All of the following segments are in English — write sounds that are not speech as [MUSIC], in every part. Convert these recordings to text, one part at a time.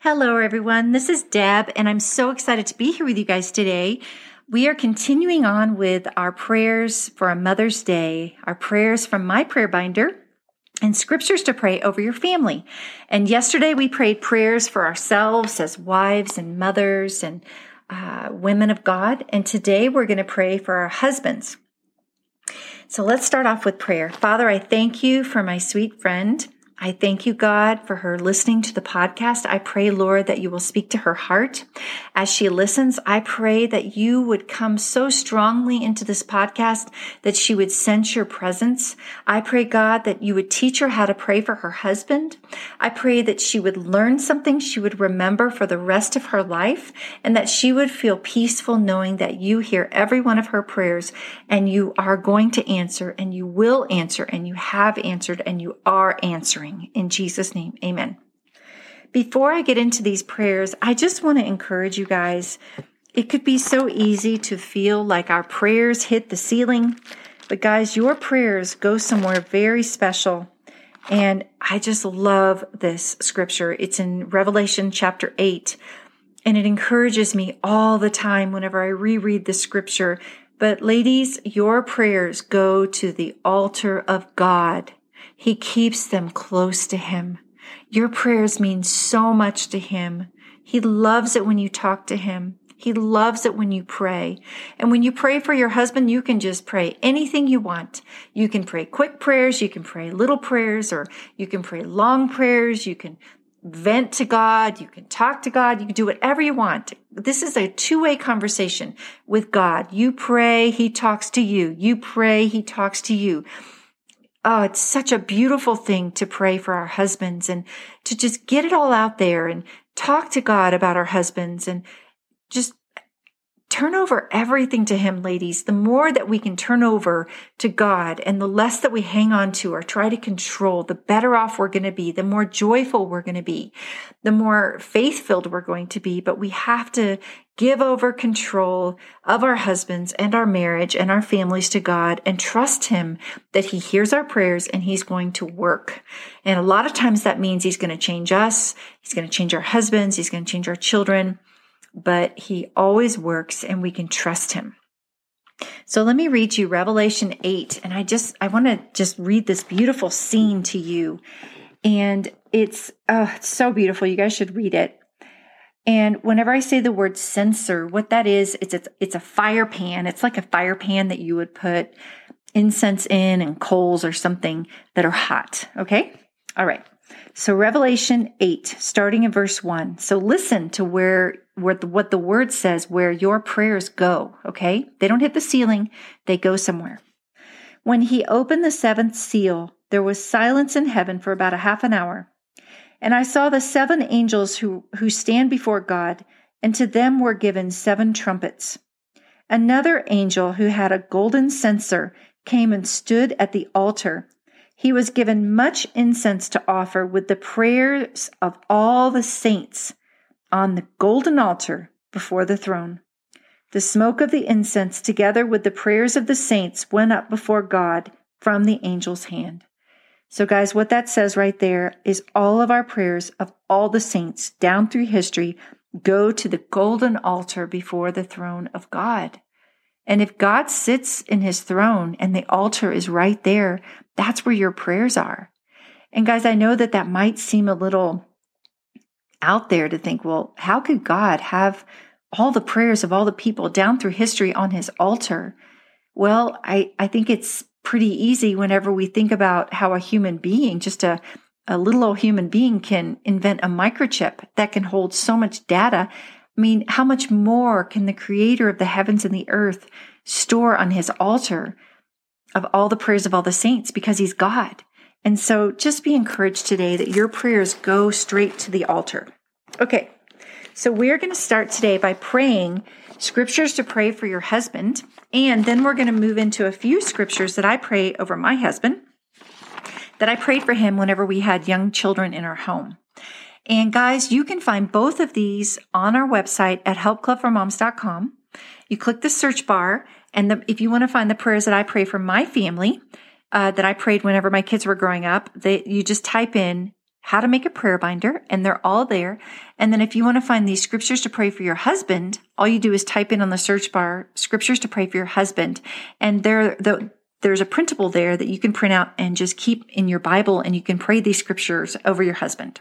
Hello, everyone. This is Deb, and I'm so excited to be here with you guys today. We are continuing on with our prayers for a Mother's Day, our prayers from my prayer binder, and scriptures to pray over your family. And yesterday we prayed prayers for ourselves as wives and mothers and uh, women of God. And today we're going to pray for our husbands. So let's start off with prayer. Father, I thank you for my sweet friend. I thank you, God, for her listening to the podcast. I pray, Lord, that you will speak to her heart as she listens. I pray that you would come so strongly into this podcast that she would sense your presence. I pray, God, that you would teach her how to pray for her husband. I pray that she would learn something she would remember for the rest of her life and that she would feel peaceful knowing that you hear every one of her prayers and you are going to answer and you will answer and you have answered and you are answering. In Jesus' name, amen. Before I get into these prayers, I just want to encourage you guys. It could be so easy to feel like our prayers hit the ceiling, but guys, your prayers go somewhere very special. And I just love this scripture. It's in Revelation chapter 8, and it encourages me all the time whenever I reread the scripture. But ladies, your prayers go to the altar of God. He keeps them close to Him. Your prayers mean so much to Him. He loves it when you talk to Him. He loves it when you pray. And when you pray for your husband, you can just pray anything you want. You can pray quick prayers, you can pray little prayers, or you can pray long prayers, you can vent to God, you can talk to God, you can do whatever you want. This is a two-way conversation with God. You pray, He talks to you. You pray, He talks to you oh, it's such a beautiful thing to pray for our husbands and to just get it all out there and talk to God about our husbands and just turn over everything to Him, ladies. The more that we can turn over to God and the less that we hang on to or try to control, the better off we're going to be, the more joyful we're going to be, the more faith filled we're going to be. But we have to give over control of our husbands and our marriage and our families to God and trust Him that He hears our prayers and He's going to work. And a lot of times that means He's going to change us. He's going to change our husbands. He's going to change our children but he always works and we can trust him. So let me read you Revelation 8 and I just I want to just read this beautiful scene to you. And it's oh, it's so beautiful. You guys should read it. And whenever I say the word censer, what that is, it's it's, it's a fire pan. It's like a fire pan that you would put incense in and coals or something that are hot, okay? All right. So Revelation 8, starting in verse 1. So listen to where, where the, what the word says, where your prayers go, okay? They don't hit the ceiling, they go somewhere. When he opened the seventh seal, there was silence in heaven for about a half an hour. And I saw the seven angels who, who stand before God, and to them were given seven trumpets. Another angel who had a golden censer came and stood at the altar he was given much incense to offer with the prayers of all the saints on the golden altar before the throne. The smoke of the incense, together with the prayers of the saints, went up before God from the angel's hand. So, guys, what that says right there is all of our prayers of all the saints down through history go to the golden altar before the throne of God. And if God sits in his throne and the altar is right there, that's where your prayers are. And guys, I know that that might seem a little out there to think, well, how could God have all the prayers of all the people down through history on his altar? Well, I, I think it's pretty easy whenever we think about how a human being, just a, a little old human being, can invent a microchip that can hold so much data I mean, how much more can the creator of the heavens and the earth store on his altar of all the prayers of all the saints because he's God? And so just be encouraged today that your prayers go straight to the altar. Okay, so we're going to start today by praying scriptures to pray for your husband. And then we're going to move into a few scriptures that I pray over my husband, that I prayed for him whenever we had young children in our home. And guys, you can find both of these on our website at helpclubformoms.com. You click the search bar, and the, if you want to find the prayers that I pray for my family, uh, that I prayed whenever my kids were growing up, that you just type in how to make a prayer binder, and they're all there. And then if you want to find these scriptures to pray for your husband, all you do is type in on the search bar scriptures to pray for your husband. And the, there's a printable there that you can print out and just keep in your Bible and you can pray these scriptures over your husband.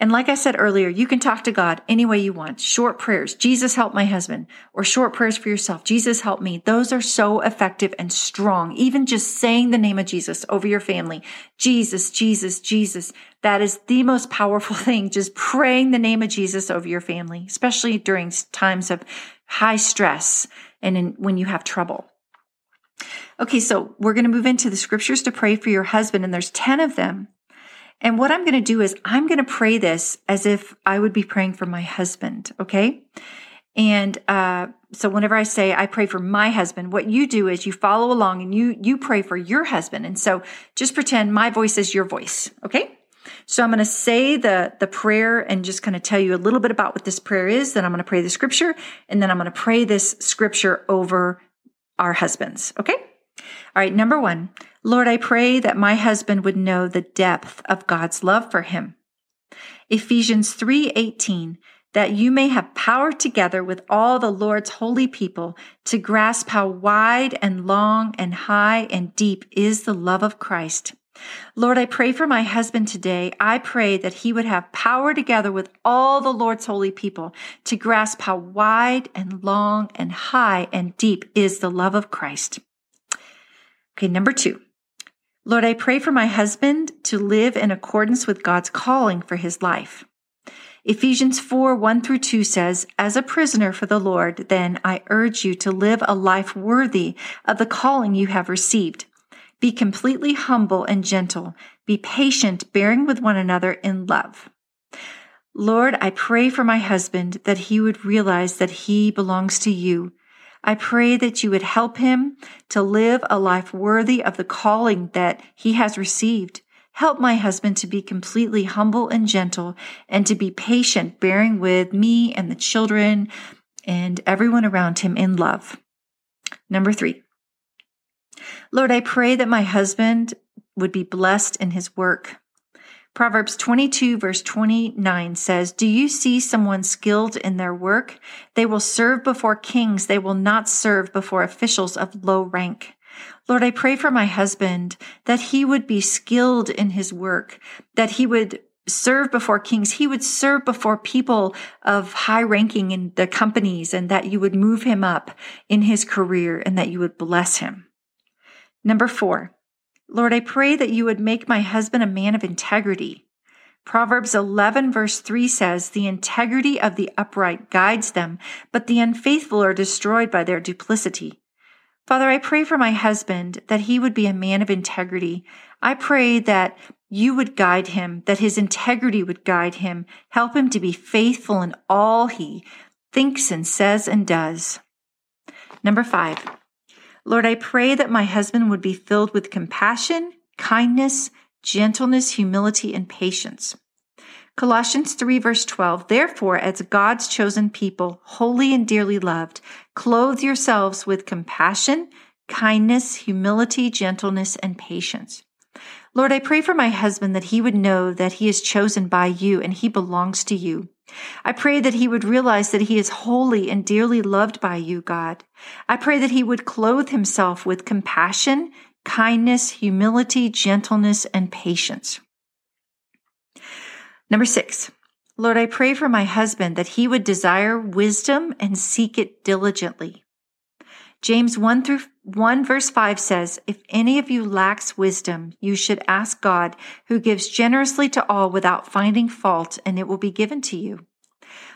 And like I said earlier, you can talk to God any way you want. Short prayers, Jesus help my husband, or short prayers for yourself, Jesus help me. Those are so effective and strong. Even just saying the name of Jesus over your family, Jesus, Jesus, Jesus. That is the most powerful [LAUGHS] thing. Just praying the name of Jesus over your family, especially during times of high stress and in, when you have trouble. Okay, so we're going to move into the scriptures to pray for your husband, and there's 10 of them. And what I'm going to do is I'm going to pray this as if I would be praying for my husband. Okay. And, uh, so whenever I say I pray for my husband, what you do is you follow along and you, you pray for your husband. And so just pretend my voice is your voice. Okay. So I'm going to say the, the prayer and just kind of tell you a little bit about what this prayer is. Then I'm going to pray the scripture and then I'm going to pray this scripture over our husbands. Okay. All right. Number one, Lord, I pray that my husband would know the depth of God's love for him. Ephesians 3:18 that you may have power together with all the Lord's holy people to grasp how wide and long and high and deep is the love of Christ. Lord, I pray for my husband today. I pray that he would have power together with all the Lord's holy people to grasp how wide and long and high and deep is the love of Christ. Okay, number two. Lord, I pray for my husband to live in accordance with God's calling for his life. Ephesians 4 1 through 2 says, As a prisoner for the Lord, then I urge you to live a life worthy of the calling you have received. Be completely humble and gentle. Be patient, bearing with one another in love. Lord, I pray for my husband that he would realize that he belongs to you I pray that you would help him to live a life worthy of the calling that he has received. Help my husband to be completely humble and gentle and to be patient, bearing with me and the children and everyone around him in love. Number three. Lord, I pray that my husband would be blessed in his work. Proverbs 22 verse 29 says, Do you see someone skilled in their work? They will serve before kings. They will not serve before officials of low rank. Lord, I pray for my husband that he would be skilled in his work, that he would serve before kings. He would serve before people of high ranking in the companies and that you would move him up in his career and that you would bless him. Number four, Lord, I pray that you would make my husband a man of integrity. Proverbs 11 verse 3 says, The integrity of the upright guides them, but the unfaithful are destroyed by their duplicity. Father, I pray for my husband that he would be a man of integrity. I pray that you would guide him, that his integrity would guide him, help him to be faithful in all he thinks and says and does. Number five, Lord, I pray that my husband would be filled with compassion, kindness, gentleness, humility, and patience. Colossians 3 verse 12, therefore, as God's chosen people, holy and dearly loved, clothe yourselves with compassion, kindness, humility, gentleness, and patience. Lord, I pray for my husband that he would know that he is chosen by you and he belongs to you. I pray that he would realize that he is holy and dearly loved by you, God. I pray that he would clothe himself with compassion, kindness, humility, gentleness, and patience. Number six, Lord, I pray for my husband that he would desire wisdom and seek it diligently. James 1 through 1 verse 5 says, If any of you lacks wisdom, you should ask God, who gives generously to all without finding fault, and it will be given to you.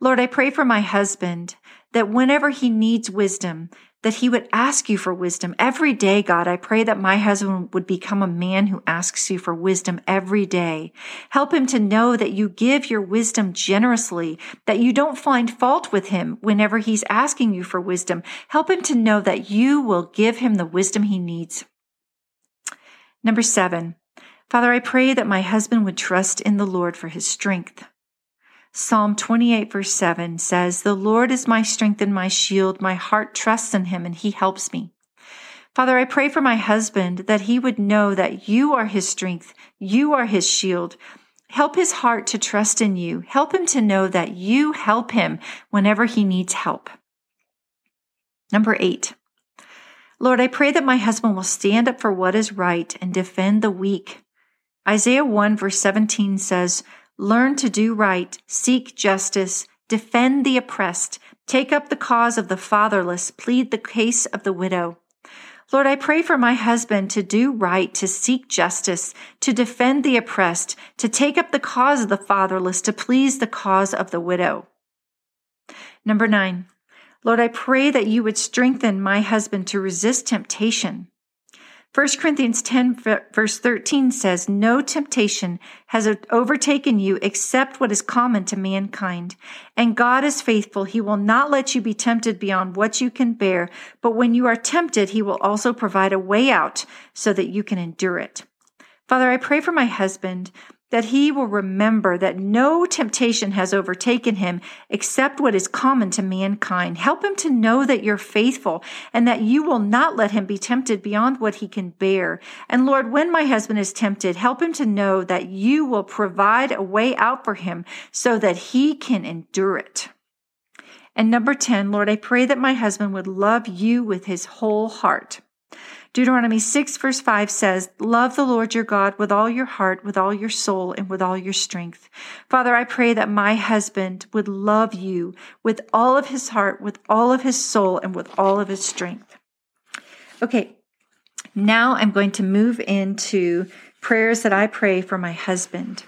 Lord, I pray for my husband that whenever he needs wisdom, that he would ask you for wisdom every day, God. I pray that my husband would become a man who asks you for wisdom every day. Help him to know that you give your wisdom generously, that you don't find fault with him whenever he's asking you for wisdom. Help him to know that you will give him the wisdom he needs. Number seven, Father, I pray that my husband would trust in the Lord for his strength. Psalm 28 verse 7 says, The Lord is my strength and my shield. My heart trusts in him and he helps me. Father, I pray for my husband that he would know that you are his strength. You are his shield. Help his heart to trust in you. Help him to know that you help him whenever he needs help. Number eight, Lord, I pray that my husband will stand up for what is right and defend the weak. Isaiah 1 verse 17 says, Learn to do right, seek justice, defend the oppressed, take up the cause of the fatherless, plead the case of the widow. Lord, I pray for my husband to do right, to seek justice, to defend the oppressed, to take up the cause of the fatherless, to please the cause of the widow. Number nine, Lord, I pray that you would strengthen my husband to resist temptation. 1 Corinthians 10, verse 13 says, No temptation has overtaken you except what is common to mankind. And God is faithful. He will not let you be tempted beyond what you can bear. But when you are tempted, He will also provide a way out so that you can endure it. Father, I pray for my husband that he will remember that no temptation has overtaken him except what is common to mankind. Help him to know that you're faithful and that you will not let him be tempted beyond what he can bear. And Lord, when my husband is tempted, help him to know that you will provide a way out for him so that he can endure it. And number 10, Lord, I pray that my husband would love you with his whole heart. Deuteronomy 6, verse 5 says, Love the Lord your God with all your heart, with all your soul, and with all your strength. Father, I pray that my husband would love you with all of his heart, with all of his soul, and with all of his strength. Okay, now I'm going to move into prayers that I pray for my husband.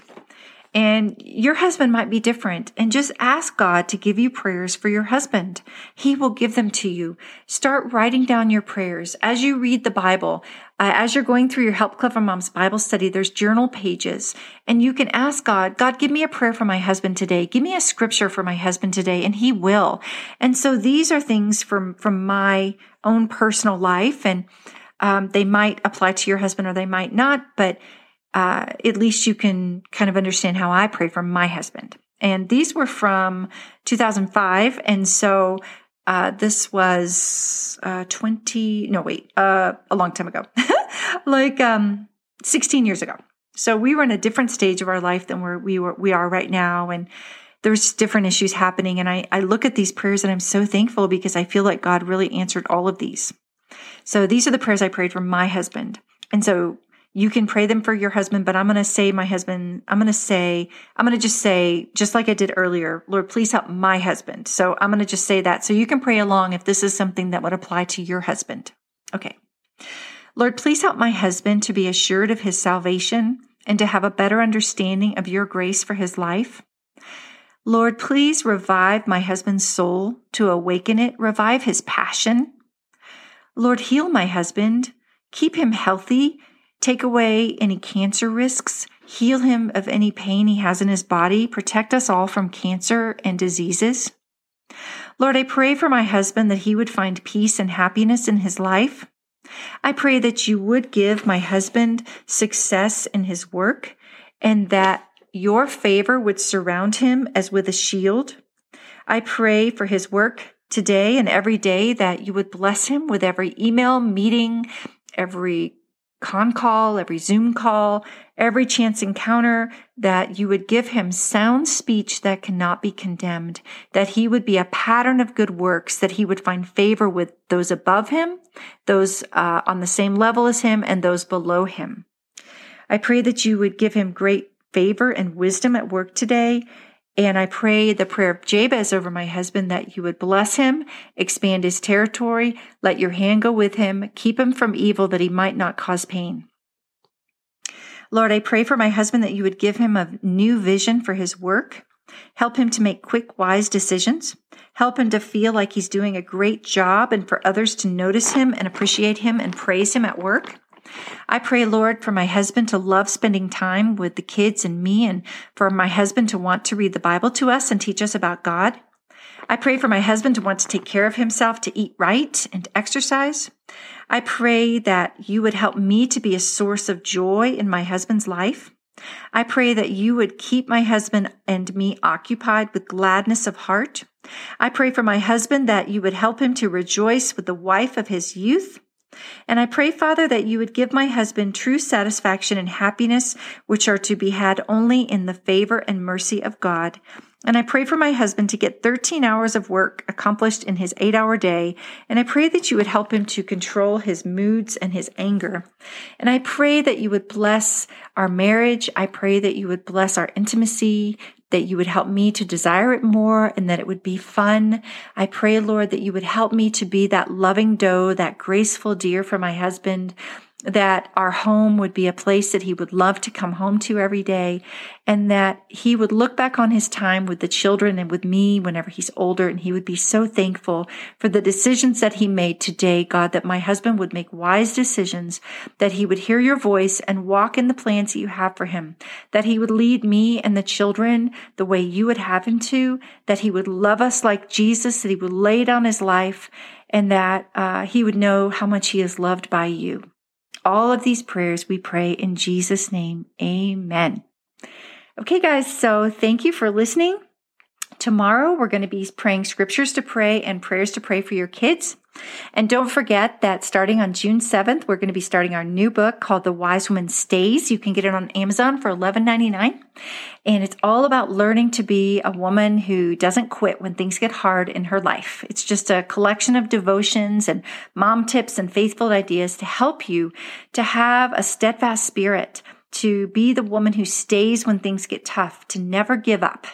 And your husband might be different. And just ask God to give you prayers for your husband. He will give them to you. Start writing down your prayers as you read the Bible. Uh, as you're going through your Help Club for Moms Bible study, there's journal pages and you can ask God, God, give me a prayer for my husband today. Give me a scripture for my husband today. And he will. And so these are things from, from my own personal life and um, they might apply to your husband or they might not, but uh, at least you can kind of understand how I pray for my husband. And these were from 2005. And so uh, this was uh, 20, no, wait, uh, a long time ago, [LAUGHS] like um, 16 years ago. So we were in a different stage of our life than where we were, we are right now. And there's different issues happening. And I, I look at these prayers and I'm so thankful because I feel like God really answered all of these. So these are the prayers I prayed for my husband. And so you can pray them for your husband, but I'm going to say, my husband, I'm going to say, I'm going to just say, just like I did earlier, Lord, please help my husband. So I'm going to just say that. So you can pray along if this is something that would apply to your husband. Okay. Lord, please help my husband to be assured of his salvation and to have a better understanding of your grace for his life. Lord, please revive my husband's soul to awaken it, revive his passion. Lord, heal my husband, keep him healthy take away any cancer risks, heal him of any pain he has in his body, protect us all from cancer and diseases. Lord, I pray for my husband that he would find peace and happiness in his life. I pray that you would give my husband success in his work and that your favor would surround him as with a shield. I pray for his work today and every day that you would bless him with every email, meeting, every con call, every Zoom call, every chance encounter, that you would give him sound speech that cannot be condemned, that he would be a pattern of good works, that he would find favor with those above him, those uh, on the same level as him, and those below him. I pray that you would give him great favor and wisdom at work today, and I pray the prayer of Jabez over my husband that you would bless him, expand his territory, let your hand go with him, keep him from evil that he might not cause pain. Lord, I pray for my husband that you would give him a new vision for his work, help him to make quick, wise decisions, help him to feel like he's doing a great job and for others to notice him and appreciate him and praise him at work. I pray, Lord, for my husband to love spending time with the kids and me, and for my husband to want to read the Bible to us and teach us about God. I pray for my husband to want to take care of himself, to eat right and exercise. I pray that you would help me to be a source of joy in my husband's life. I pray that you would keep my husband and me occupied with gladness of heart. I pray for my husband that you would help him to rejoice with the wife of his youth. And I pray, Father, that you would give my husband true satisfaction and happiness, which are to be had only in the favor and mercy of God. And I pray for my husband to get 13 hours of work accomplished in his eight hour day. And I pray that you would help him to control his moods and his anger. And I pray that you would bless our marriage. I pray that you would bless our intimacy, that you would help me to desire it more and that it would be fun. I pray, Lord, that you would help me to be that loving doe, that graceful deer for my husband, that our home would be a place that he would love to come home to every day and that he would look back on his time with the children and with me whenever he's older and he would be so thankful for the decisions that he made today, God, that my husband would make wise decisions, that he would hear your voice and walk in the plans that you have for him, that he would lead me and the children the way you would have him to, that he would love us like Jesus, that he would lay down his life and that uh, he would know how much he is loved by you. All of these prayers we pray in Jesus' name. Amen. Okay, guys, so thank you for listening. Tomorrow, we're going to be praying scriptures to pray and prayers to pray for your kids. And don't forget that starting on June 7th, we're going to be starting our new book called The Wise Woman Stays. You can get it on Amazon for $11.99. And it's all about learning to be a woman who doesn't quit when things get hard in her life. It's just a collection of devotions and mom tips and faithful ideas to help you to have a steadfast spirit, to be the woman who stays when things get tough, to never give up.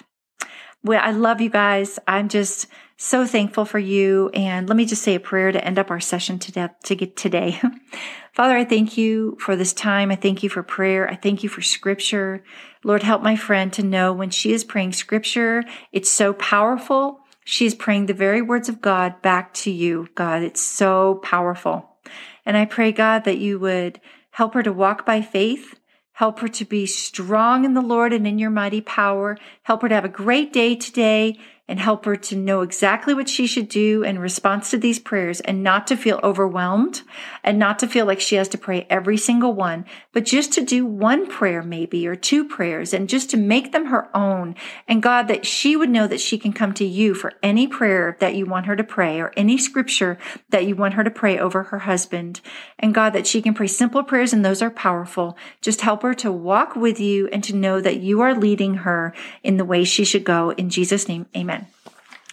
Well, I love you guys. I'm just so thankful for you. And let me just say a prayer to end up our session today. To get today. [LAUGHS] Father, I thank you for this time. I thank you for prayer. I thank you for scripture. Lord, help my friend to know when she is praying scripture, it's so powerful. She's praying the very words of God back to you, God. It's so powerful. And I pray, God, that you would help her to walk by faith. Help her to be strong in the Lord and in your mighty power. Help her to have a great day today and help her to know exactly what she should do in response to these prayers and not to feel overwhelmed and not to feel like she has to pray every single one, but just to do one prayer maybe or two prayers and just to make them her own. And God, that she would know that she can come to you for any prayer that you want her to pray or any scripture that you want her to pray over her husband. And God, that she can pray simple prayers and those are powerful. Just help her to walk with you and to know that you are leading her in the way she should go. In Jesus' name, amen.